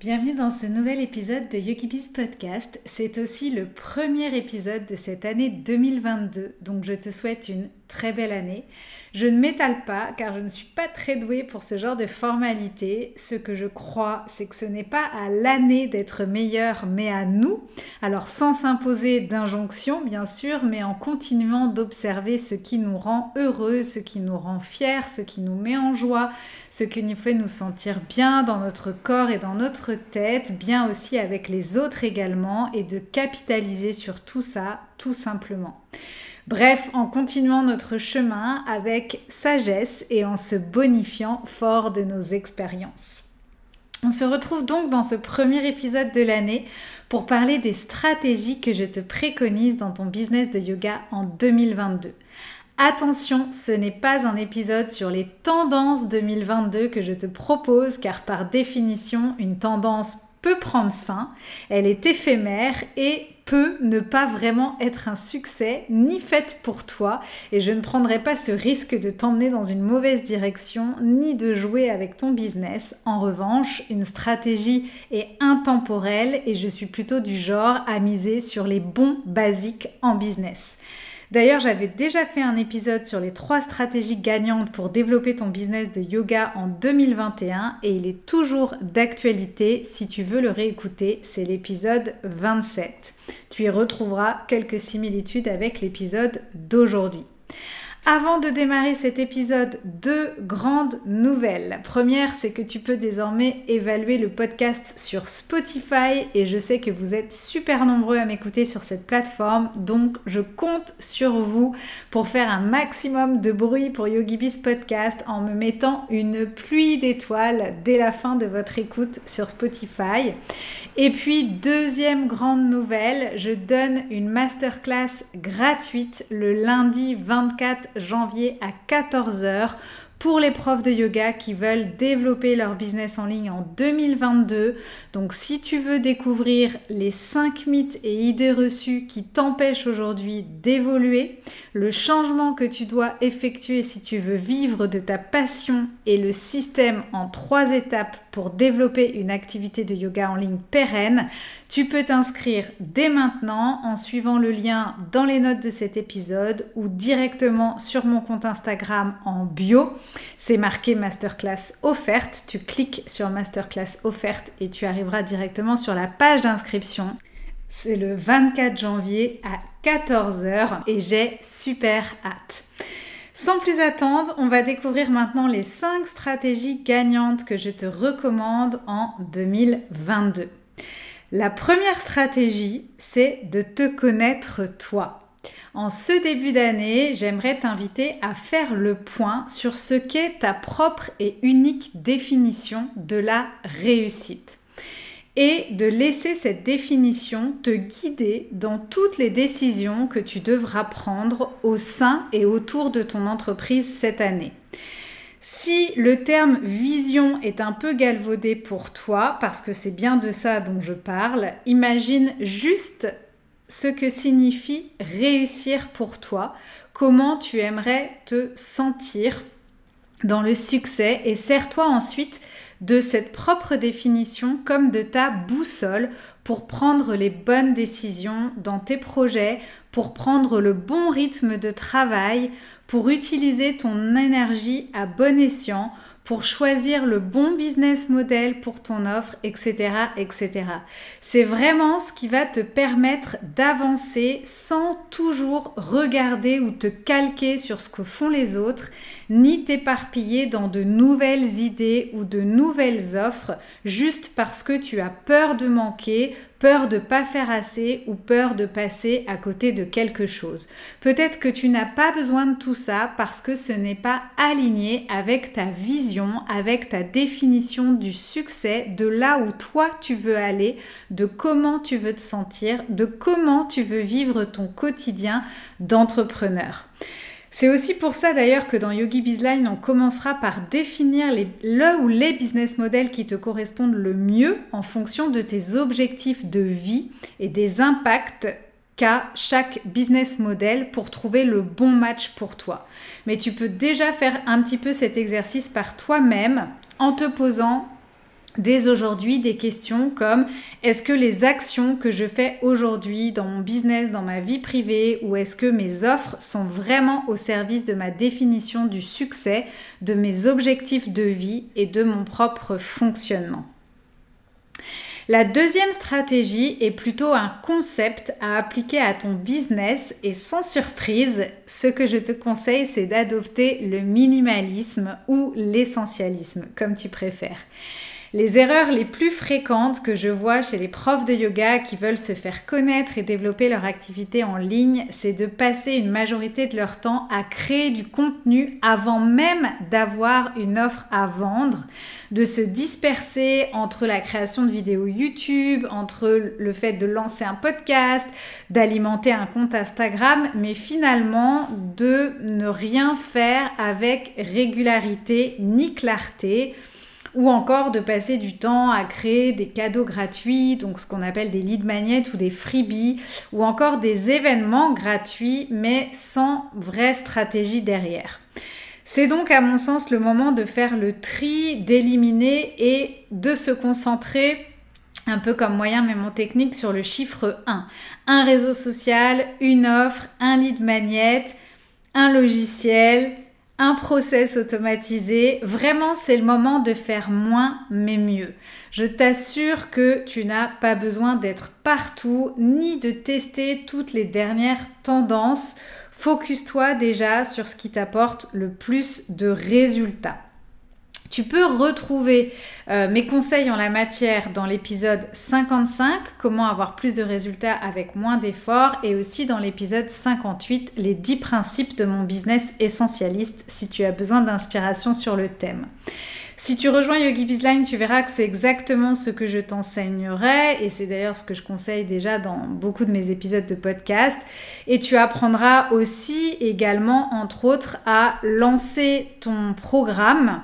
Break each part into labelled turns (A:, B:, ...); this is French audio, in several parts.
A: Bienvenue dans ce nouvel épisode de YogiBiz Podcast. C'est aussi le premier épisode de cette année 2022, donc je te souhaite une très belle année. Je ne m'étale pas car je ne suis pas très douée pour ce genre de formalité. Ce que je crois, c'est que ce n'est pas à l'année d'être meilleur, mais à nous. Alors sans s'imposer d'injonction, bien sûr, mais en continuant d'observer ce qui nous rend heureux, ce qui nous rend fiers, ce qui nous met en joie, ce qui nous fait nous sentir bien dans notre corps et dans notre tête, bien aussi avec les autres également, et de capitaliser sur tout ça, tout simplement. Bref, en continuant notre chemin avec sagesse et en se bonifiant fort de nos expériences. On se retrouve donc dans ce premier épisode de l'année pour parler des stratégies que je te préconise dans ton business de yoga en 2022. Attention, ce n'est pas un épisode sur les tendances 2022 que je te propose car par définition, une tendance peut prendre fin, elle est éphémère et peut ne pas vraiment être un succès ni faite pour toi et je ne prendrai pas ce risque de t'emmener dans une mauvaise direction ni de jouer avec ton business. En revanche, une stratégie est intemporelle et je suis plutôt du genre à miser sur les bons basiques en business. D'ailleurs, j'avais déjà fait un épisode sur les trois stratégies gagnantes pour développer ton business de yoga en 2021 et il est toujours d'actualité si tu veux le réécouter. C'est l'épisode 27. Tu y retrouveras quelques similitudes avec l'épisode d'aujourd'hui. Avant de démarrer cet épisode, deux grandes nouvelles. Première, c'est que tu peux désormais évaluer le podcast sur Spotify et je sais que vous êtes super nombreux à m'écouter sur cette plateforme, donc je compte sur vous pour faire un maximum de bruit pour YogiBiz Podcast en me mettant une pluie d'étoiles dès la fin de votre écoute sur Spotify. Et puis, deuxième grande nouvelle, je donne une masterclass gratuite le lundi 24 janvier à 14h pour les profs de yoga qui veulent développer leur business en ligne en 2022. Donc si tu veux découvrir les 5 mythes et idées reçues qui t'empêchent aujourd'hui d'évoluer, le changement que tu dois effectuer si tu veux vivre de ta passion et le système en trois étapes pour développer une activité de yoga en ligne pérenne, tu peux t'inscrire dès maintenant en suivant le lien dans les notes de cet épisode ou directement sur mon compte Instagram en bio. C'est marqué Masterclass offerte. Tu cliques sur Masterclass offerte et tu arriveras directement sur la page d'inscription. C'est le 24 janvier à 14h et j'ai super hâte. Sans plus attendre, on va découvrir maintenant les 5 stratégies gagnantes que je te recommande en 2022. La première stratégie, c'est de te connaître toi. En ce début d'année, j'aimerais t'inviter à faire le point sur ce qu'est ta propre et unique définition de la réussite et de laisser cette définition te guider dans toutes les décisions que tu devras prendre au sein et autour de ton entreprise cette année. Si le terme vision est un peu galvaudé pour toi, parce que c'est bien de ça dont je parle, imagine juste ce que signifie réussir pour toi, comment tu aimerais te sentir dans le succès et sers-toi ensuite de cette propre définition comme de ta boussole pour prendre les bonnes décisions dans tes projets, pour prendre le bon rythme de travail, pour utiliser ton énergie à bon escient, pour choisir le bon business model pour ton offre, etc. etc. C'est vraiment ce qui va te permettre d'avancer sans toujours regarder ou te calquer sur ce que font les autres, ni t'éparpiller dans de nouvelles idées ou de nouvelles offres juste parce que tu as peur de manquer, peur de pas faire assez ou peur de passer à côté de quelque chose. Peut-être que tu n'as pas besoin de tout ça parce que ce n'est pas aligné avec ta vision, avec ta définition du succès, de là où toi tu veux aller, de comment tu veux te sentir, de comment tu veux vivre ton quotidien d'entrepreneur. C'est aussi pour ça d'ailleurs que dans Yogi Bizline, on commencera par définir le ou les business models qui te correspondent le mieux en fonction de tes objectifs de vie et des impacts qu'a chaque business model pour trouver le bon match pour toi. Mais tu peux déjà faire un petit peu cet exercice par toi-même en te posant dès aujourd'hui des questions comme est-ce que les actions que je fais aujourd'hui dans mon business, dans ma vie privée, ou est-ce que mes offres sont vraiment au service de ma définition du succès, de mes objectifs de vie et de mon propre fonctionnement? La deuxième stratégie est plutôt un concept à appliquer à ton business et sans surprise, ce que je te conseille, c'est d'adopter le minimalisme ou l'essentialisme, comme tu préfères. Les erreurs les plus fréquentes que je vois chez les profs de yoga qui veulent se faire connaître et développer leur activité en ligne, c'est de passer une majorité de leur temps à créer du contenu avant même d'avoir une offre à vendre, de se disperser entre la création de vidéos YouTube, entre le fait de lancer un podcast, d'alimenter un compte Instagram, mais finalement de ne rien faire avec régularité ni clarté ou encore de passer du temps à créer des cadeaux gratuits, donc ce qu'on appelle des lead magnets ou des freebies, ou encore des événements gratuits mais sans vraie stratégie derrière. C'est donc à mon sens le moment de faire le tri, d'éliminer et de se concentrer un peu comme moyen mais mon technique sur le chiffre 1. Un réseau social, une offre, un lead magnet, un logiciel, un process automatisé. Vraiment, c'est le moment de faire moins mais mieux. Je t'assure que tu n'as pas besoin d'être partout ni de tester toutes les dernières tendances. Focus-toi déjà sur ce qui t'apporte le plus de résultats. Tu peux retrouver euh, mes conseils en la matière dans l'épisode 55, comment avoir plus de résultats avec moins d'efforts, et aussi dans l'épisode 58, les 10 principes de mon business essentialiste, si tu as besoin d'inspiration sur le thème. Si tu rejoins Yogi Bizline, tu verras que c'est exactement ce que je t'enseignerai et c'est d'ailleurs ce que je conseille déjà dans beaucoup de mes épisodes de podcast. Et tu apprendras aussi également, entre autres, à lancer ton programme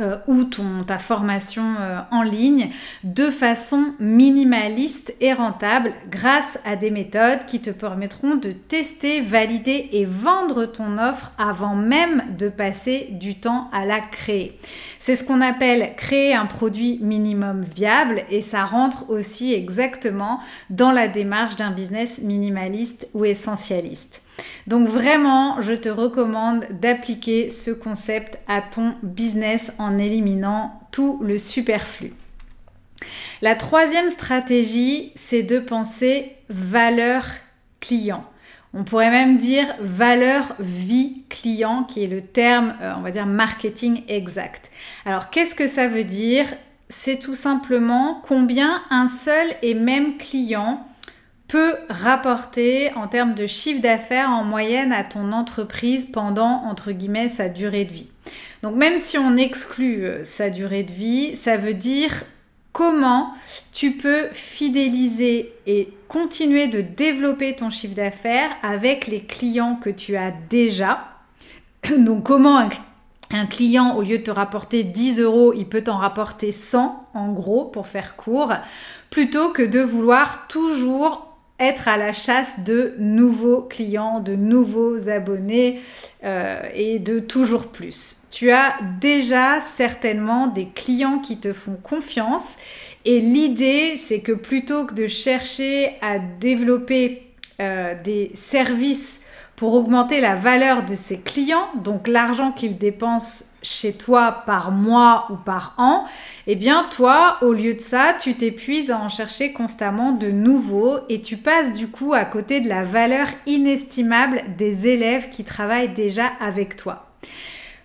A: euh, ou ton, ta formation euh, en ligne de façon minimaliste et rentable grâce à des méthodes qui te permettront de tester, valider et vendre ton offre avant même de passer du temps à la créer. C'est ce qu'on appelle créer un produit minimum viable et ça rentre aussi exactement dans la démarche d'un business minimaliste ou essentialiste. Donc vraiment, je te recommande d'appliquer ce concept à ton business en éliminant tout le superflu. La troisième stratégie, c'est de penser valeur client. On pourrait même dire valeur vie client, qui est le terme, euh, on va dire, marketing exact. Alors, qu'est-ce que ça veut dire? C'est tout simplement combien un seul et même client peut rapporter en termes de chiffre d'affaires en moyenne à ton entreprise pendant, entre guillemets, sa durée de vie. Donc même si on exclut euh, sa durée de vie, ça veut dire comment tu peux fidéliser et continuer de développer ton chiffre d'affaires avec les clients que tu as déjà. Donc comment un, un, client, au lieu de te rapporter 10 euros, il peut t'en rapporter 100 en gros pour faire court, plutôt que de vouloir toujours être à la chasse de nouveaux clients, de nouveaux abonnés euh, et de toujours plus. Tu as déjà certainement des clients qui te font confiance et l'idée c'est que plutôt que de chercher à développer euh, des services pour augmenter la valeur de ses clients, donc l'argent qu'ils dépensent chez toi par mois ou par an, eh bien toi, au lieu de ça, tu t'épuises à en chercher constamment de nouveaux et tu passes du coup à côté de la valeur inestimable des élèves qui travaillent déjà avec toi.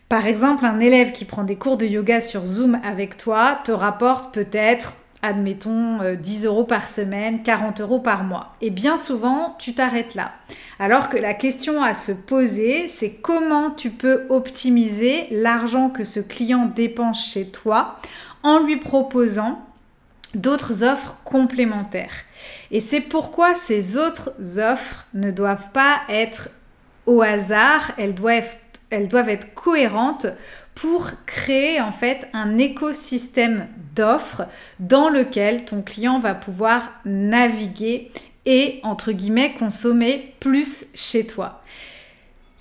A: Par exemple, un élève qui prend des cours de yoga sur Zoom avec toi te rapporte peut-être admettons 10 euros par semaine, 40 euros par mois. Et bien souvent, tu t'arrêtes là. Alors que la question à se poser, c'est comment tu peux optimiser l'argent que ce client dépense chez toi en lui proposant d'autres offres complémentaires. Et c'est pourquoi ces autres offres ne doivent pas être au hasard, elles doivent, elles doivent être cohérentes pour créer en fait un écosystème dans lequel ton client va pouvoir naviguer et entre guillemets consommer plus chez toi.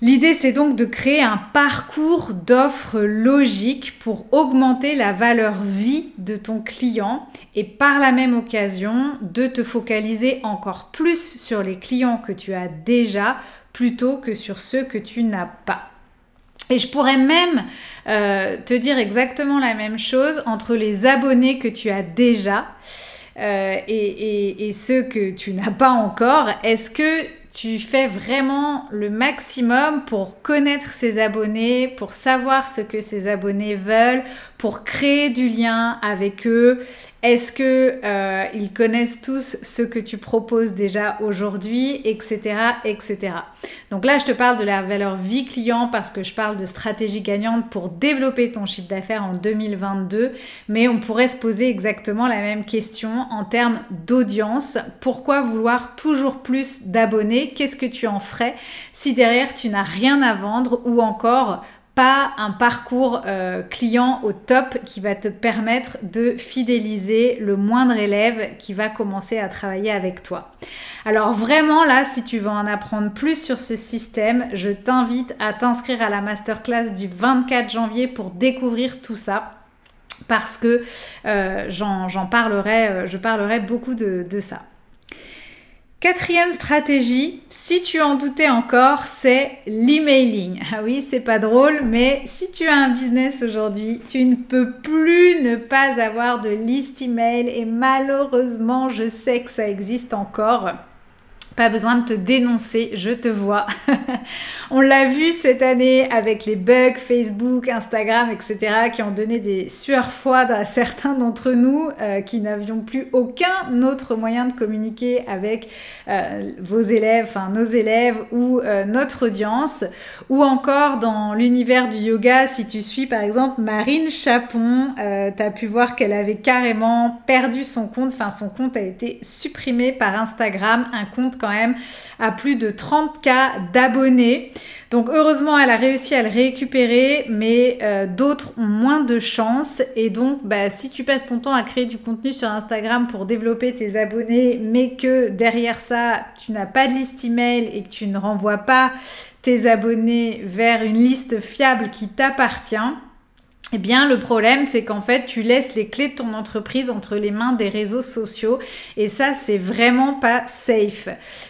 A: L'idée, c'est donc de créer un parcours d'offres logiques pour augmenter la valeur vie de ton client et par la même occasion de te focaliser encore plus sur les clients que tu as déjà plutôt que sur ceux que tu n'as pas. Et je pourrais même euh, te dire exactement la même chose entre les abonnés que tu as déjà euh, et, ceux que tu n'as pas encore. Est-ce que tu fais vraiment le maximum pour connaître ses abonnés, pour savoir ce que ses abonnés veulent, pour créer du lien avec eux Est-ce que euh, ils connaissent tous ce que tu proposes déjà aujourd'hui, etc., etc. Donc là, je te parle de la valeur vie client parce que je parle de stratégie gagnante pour développer ton chiffre d'affaires en 2022, mais on pourrait se poser exactement la même question en termes d'audience. Pourquoi vouloir toujours plus d'abonnés? Qu'est-ce que tu en ferais si derrière tu n'as rien à vendre? Ou encore pas un parcours euh, client au top qui va te permettre de fidéliser le moindre élève qui va commencer à travailler avec toi. Alors vraiment là, si tu veux en apprendre plus sur ce système, je t'invite à t'inscrire à la masterclass du 24 janvier pour découvrir tout ça parce que euh, j'en parlerai, euh, je parlerai beaucoup de ça. Quatrième stratégie, si tu en doutais encore, c'est l'emailing. Ah oui, c'est pas drôle, mais si tu as un business aujourd'hui, tu ne peux plus ne pas avoir de liste email et malheureusement, je sais que ça existe encore. Pas besoin de te dénoncer, je te vois. On l'a vu cette année avec les bugs Facebook, Instagram, etc. qui ont donné des sueurs froides à certains d'entre nous euh, qui n'avions plus aucun autre moyen de communiquer avec euh, vos élèves, enfin nos élèves ou euh, notre audience. Ou encore dans l'univers du yoga, si tu suis par exemple Marine Chapon, tu as pu voir qu'elle avait carrément perdu son compte, enfin son compte a été supprimé par Instagram, un compte quand à plus de 30K d'abonnés. Donc heureusement, elle a réussi à le récupérer, mais euh, d'autres ont moins de chance. Et donc, bah, si tu passes ton temps à créer du contenu sur Instagram pour développer tes abonnés, mais que derrière ça, tu n'as pas de liste email et que tu ne renvoies pas tes abonnés vers une liste fiable qui t'appartient, eh bien, le problème, c'est qu'en fait, tu laisses les clés de ton entreprise entre les mains des réseaux sociaux et ça, c'est vraiment pas safe.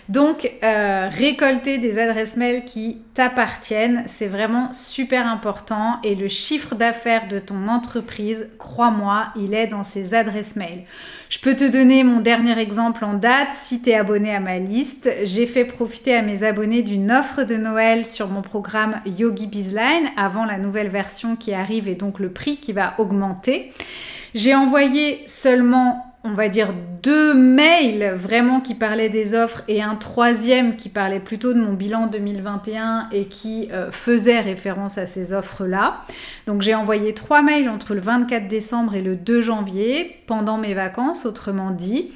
A: Donc, euh, récolter des adresses mail qui t'appartiennent, c'est vraiment super important et le chiffre d'affaires de ton entreprise, crois-moi, il est dans ces adresses mail. Je peux te donner mon dernier exemple en date. Si tu es abonné à ma liste, j'ai fait profiter à mes abonnés d'une offre de Noël sur mon programme Yogi Bizline avant la nouvelle version qui arrive et donc le prix qui va augmenter. J'ai envoyé seulement on va dire deux mails vraiment qui parlaient des offres et un troisième qui parlait plutôt de mon bilan 2021 et qui euh, faisait référence à ces offres-là. Donc j'ai envoyé trois mails entre le 24 décembre et le 2 janvier pendant mes vacances, autrement dit.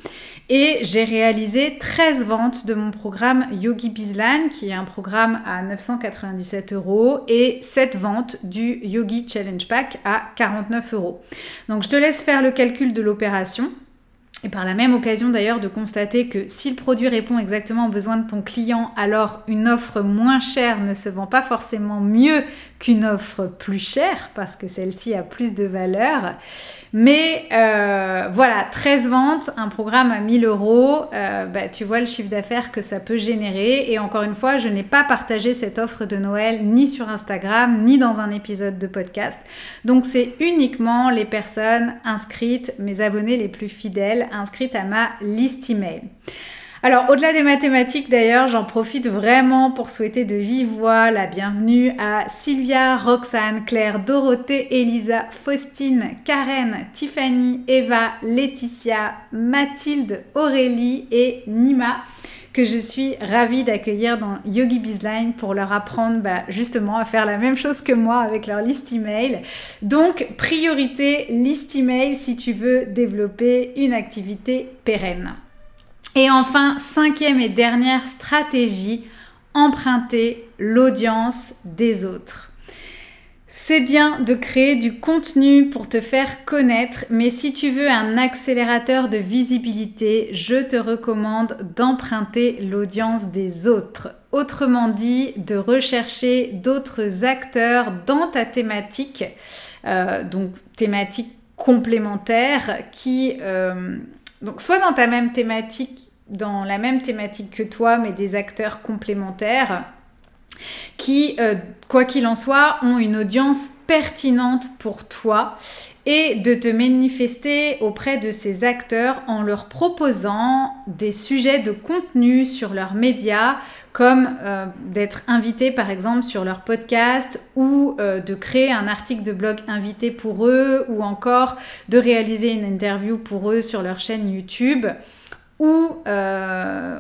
A: Et j'ai réalisé 13 ventes de mon programme Yogi Bizlan, qui est un programme à 997 euros, et 7 ventes du Yogi Challenge Pack à 49 euros. Donc je te laisse faire le calcul de l'opération. Et par la même occasion d'ailleurs de constater que si le produit répond exactement aux besoins de ton client, alors une offre moins chère ne se vend pas forcément mieux qu'une offre plus chère parce que celle-ci a plus de valeur. Mais euh, voilà, 13 ventes, un programme à 1000 euros, euh, bah, tu vois le chiffre d'affaires que ça peut générer. Et encore une fois, je n'ai pas partagé cette offre de Noël ni sur Instagram, ni dans un épisode de podcast. Donc c'est uniquement les personnes inscrites, mes abonnés les plus fidèles, inscrites à ma liste email. Alors, au-delà des mathématiques, d'ailleurs, j'en profite vraiment pour souhaiter de vive voix la bienvenue à Sylvia, Roxane, Claire, Dorothée, Elisa, Faustine, Karen, Tiffany, Eva, Laetitia, Mathilde, Aurélie et Nima que je suis ravie d'accueillir dans Yogi Bizline pour leur apprendre bah, justement à faire la même chose que moi avec leur liste email. Donc, priorité liste email si tu veux développer une activité pérenne. Et enfin, cinquième et dernière stratégie, emprunter l'audience des autres. C'est bien de créer du contenu pour te faire connaître, mais si tu veux un accélérateur de visibilité, je te recommande d'emprunter l'audience des autres. Autrement dit, de rechercher d'autres acteurs dans ta thématique, euh, donc thématique complémentaire qui... Euh, soit dans ta même thématique dans la même thématique que toi, mais des acteurs complémentaires qui, euh, quoi qu'il en soit, ont une audience pertinente pour toi et de te manifester auprès de ces acteurs en leur proposant des sujets de contenu sur leurs médias, comme euh, d'être invité par exemple sur leur podcast ou euh, de créer un article de blog invité pour eux ou encore de réaliser une interview pour eux sur leur chaîne YouTube ou,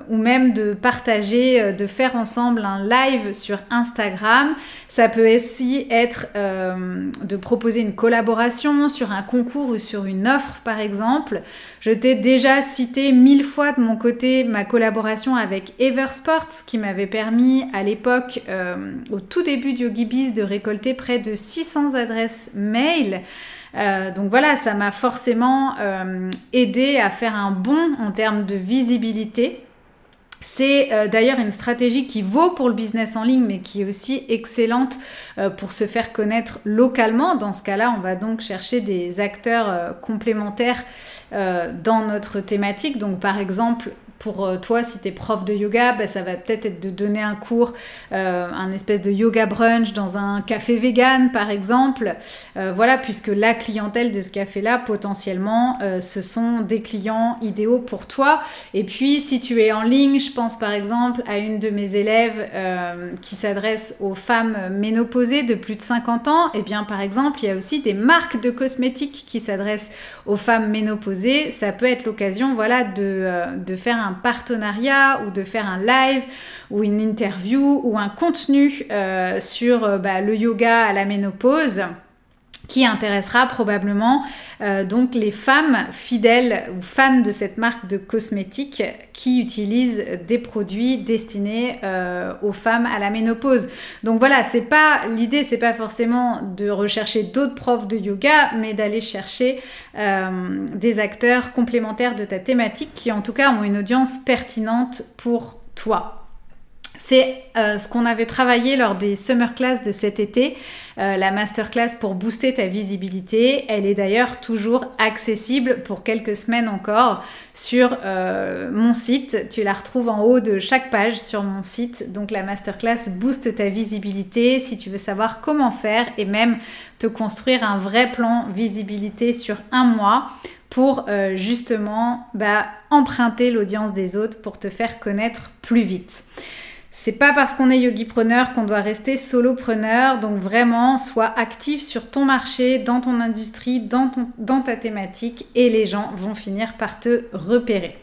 A: ou même de partager, euh, de faire ensemble un live sur Instagram. Ça peut aussi être euh, de proposer une collaboration sur un concours ou sur une offre par exemple. Je t'ai déjà cité mille fois de mon côté ma collaboration avec Eversports qui m'avait permis à l'époque, au tout début du YogiBiz, de récolter près de 600 adresses mail. Euh, donc voilà, ça m'a forcément euh, aidé à faire un bond en termes de visibilité. C'est euh, d'ailleurs une stratégie qui vaut pour le business en ligne, mais qui est aussi excellente pour se faire connaître localement. Dans ce cas-là, on va donc chercher des acteurs complémentaires dans notre thématique. Donc par exemple, pour euh, toi, si tu es prof de yoga, bah, ça va peut-être être de donner un cours, euh, un espèce de yoga brunch dans un café vegan, par exemple. Euh, voilà, puisque la clientèle de ce café-là, potentiellement, ce sont des clients idéaux pour toi. Et puis, si tu es en ligne, je pense par exemple à une de mes élèves qui s'adresse aux femmes ménopausées de plus de 50 ans. Et eh bien, par exemple, il y a aussi des marques de cosmétiques qui s'adressent aux femmes ménopausées. Ça peut être l'occasion, voilà, de, de faire un partenariat ou de faire un live ou une interview ou un contenu euh, sur euh, bah, le yoga à la ménopause qui intéressera probablement euh, donc les femmes fidèles ou fans de cette marque de cosmétiques qui utilisent des produits destinés aux femmes à la ménopause. Donc voilà, c'est pas l'idée, c'est pas forcément de rechercher d'autres profs de yoga, mais d'aller chercher euh, des acteurs complémentaires de ta thématique qui en tout cas ont une audience pertinente pour toi. C'est euh, ce qu'on avait travaillé lors des summer class de cet été, euh, la masterclass pour booster ta visibilité. Elle est d'ailleurs toujours accessible pour quelques semaines encore sur euh, mon site. Tu la retrouves en haut de chaque page sur mon site. Donc la masterclass booste ta visibilité si tu veux savoir comment faire et même te construire un vrai plan visibilité sur un mois pour justement bah, emprunter l'audience des autres pour te faire connaître plus vite. C'est pas parce qu'on est yogi-preneur qu'on doit rester solopreneur, donc vraiment, sois actif sur ton marché, dans ton industrie, dans, dans ta thématique, et les gens vont finir par te repérer.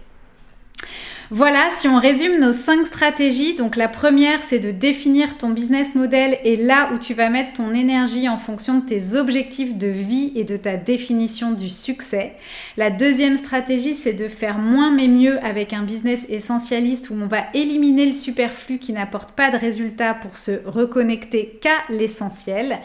A: Voilà, si on résume nos cinq stratégies, donc la première c'est de définir ton business model et là où tu vas mettre ton énergie en fonction de tes objectifs de vie et de ta définition du succès. La deuxième stratégie c'est de faire moins mais mieux avec un business essentialiste où on va éliminer le superflu qui n'apporte pas de résultats pour se reconnecter qu'à l'essentiel.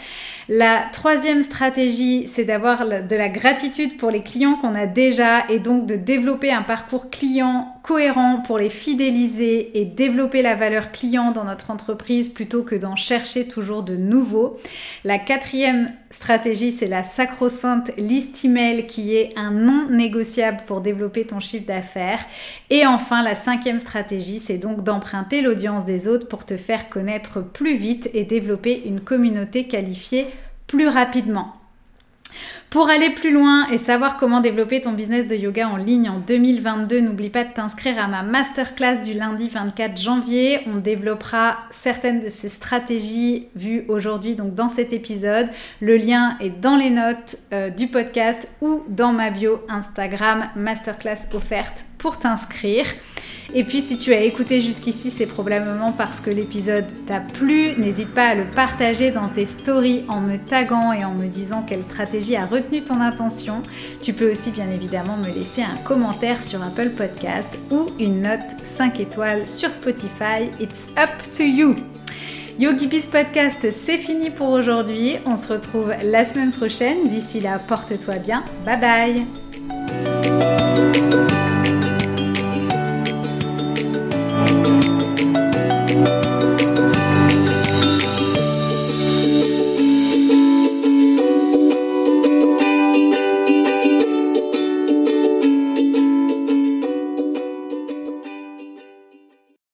A: La troisième stratégie c'est d'avoir de la gratitude pour les clients qu'on a déjà et donc de développer un parcours client cohérent pour les fidéliser et développer la valeur client dans notre entreprise plutôt que d'en chercher toujours de nouveaux. La quatrième stratégie, c'est la sacro-sainte liste email qui est un non négociable pour développer ton chiffre d'affaires. Et enfin, la cinquième stratégie, c'est donc d'emprunter l'audience des autres pour te faire connaître plus vite et développer une communauté qualifiée plus rapidement. Pour aller plus loin et savoir comment développer ton business de yoga en ligne en 2022, n'oublie pas de t'inscrire à ma masterclass du lundi 24 janvier. On développera certaines de ces stratégies vues aujourd'hui donc dans cet épisode. Le lien est dans les notes euh, du podcast ou dans ma bio Instagram masterclass offerte pour t'inscrire. Et puis si tu as écouté jusqu'ici, c'est probablement parce que l'épisode t'a plu. N'hésite pas à le partager dans tes stories en me taguant et en me disant quelle stratégie a retenu ton attention. Tu peux aussi bien évidemment me laisser un commentaire sur Apple Podcast ou une note 5 étoiles sur Spotify. It's up to you. Yogi Podcast, c'est fini pour aujourd'hui. On se retrouve la semaine prochaine. D'ici là, porte-toi bien. Bye bye